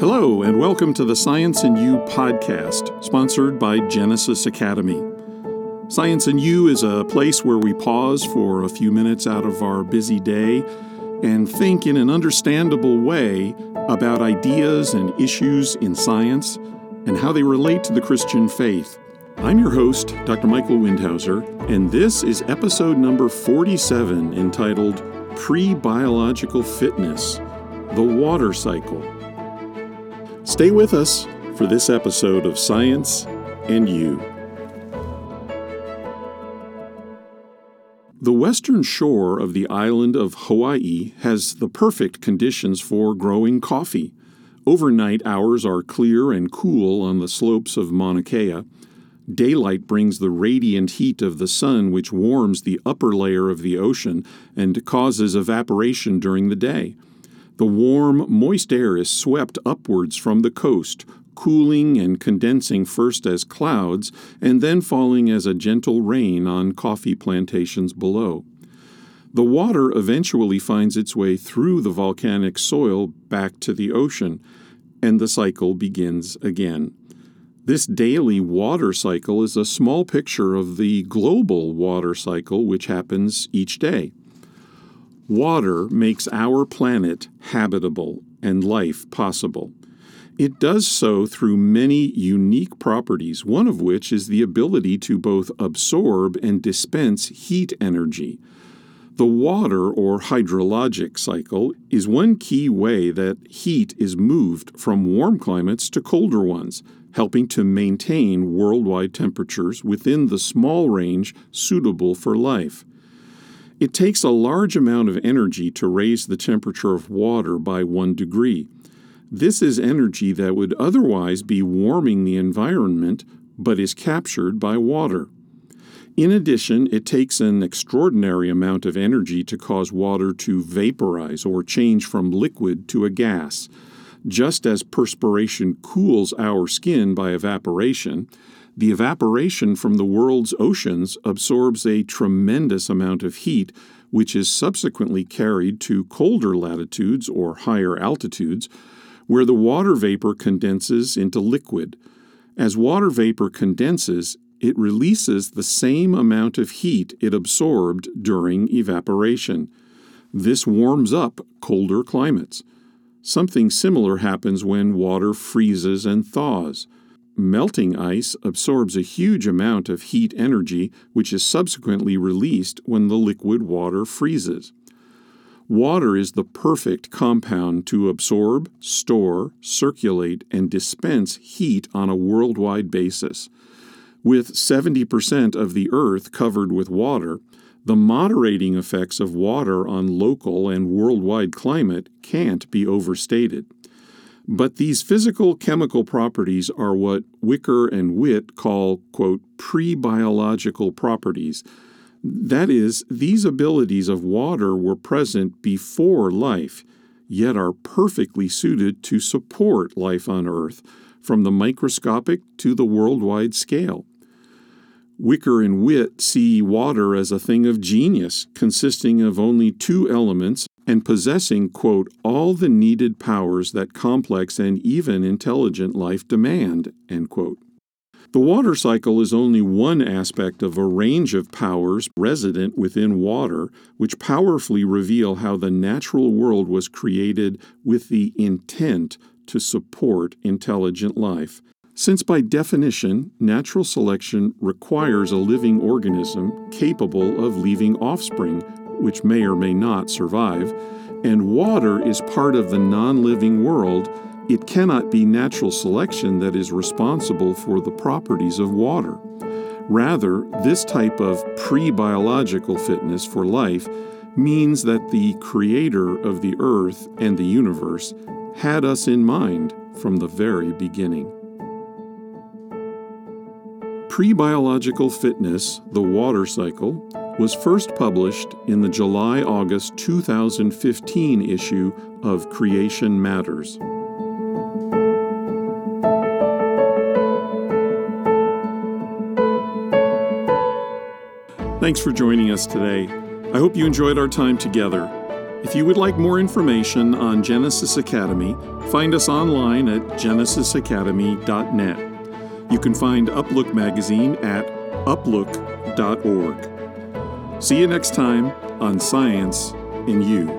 Hello, and welcome to the Science and You podcast, sponsored by Genesis Academy. Science and You is a place where we pause for a few minutes out of our busy day and think in an understandable way about ideas and issues in science and how they relate to the Christian faith. I'm your host, Dr. Michael Windhauser, and this is episode number 47 entitled Pre Biological Fitness The Water Cycle. Stay with us for this episode of Science and You. The western shore of the island of Hawaii has the perfect conditions for growing coffee. Overnight hours are clear and cool on the slopes of Mauna Kea. Daylight brings the radiant heat of the sun, which warms the upper layer of the ocean and causes evaporation during the day. The warm, moist air is swept upwards from the coast, cooling and condensing first as clouds and then falling as a gentle rain on coffee plantations below. The water eventually finds its way through the volcanic soil back to the ocean, and the cycle begins again. This daily water cycle is a small picture of the global water cycle which happens each day. Water makes our planet habitable and life possible. It does so through many unique properties, one of which is the ability to both absorb and dispense heat energy. The water or hydrologic cycle is one key way that heat is moved from warm climates to colder ones, helping to maintain worldwide temperatures within the small range suitable for life. It takes a large amount of energy to raise the temperature of water by one degree. This is energy that would otherwise be warming the environment but is captured by water. In addition, it takes an extraordinary amount of energy to cause water to vaporize or change from liquid to a gas. Just as perspiration cools our skin by evaporation, the evaporation from the world's oceans absorbs a tremendous amount of heat, which is subsequently carried to colder latitudes or higher altitudes where the water vapor condenses into liquid. As water vapor condenses, it releases the same amount of heat it absorbed during evaporation. This warms up colder climates. Something similar happens when water freezes and thaws. Melting ice absorbs a huge amount of heat energy, which is subsequently released when the liquid water freezes. Water is the perfect compound to absorb, store, circulate, and dispense heat on a worldwide basis. With 70% of the Earth covered with water, the moderating effects of water on local and worldwide climate can't be overstated. But these physical chemical properties are what Wiker and Witt call, quote, pre biological properties that is, these abilities of water were present before life, yet are perfectly suited to support life on Earth, from the microscopic to the worldwide scale. Wiker and Witt see water as a thing of genius, consisting of only two elements and possessing, quote, all the needed powers that complex and even intelligent life demand, end quote. The water cycle is only one aspect of a range of powers resident within water, which powerfully reveal how the natural world was created with the intent to support intelligent life. Since, by definition, natural selection requires a living organism capable of leaving offspring, which may or may not survive, and water is part of the non living world it cannot be natural selection that is responsible for the properties of water. Rather, this type of pre biological fitness for life means that the Creator of the earth and the universe had us in mind from the very beginning. Pre biological fitness, the water cycle, was first published in the July August 2015 issue of Creation Matters. Thanks for joining us today. I hope you enjoyed our time together. If you would like more information on Genesis Academy, find us online at genesisacademy.net. You can find Uplook magazine at uplook.org. See you next time on Science and You.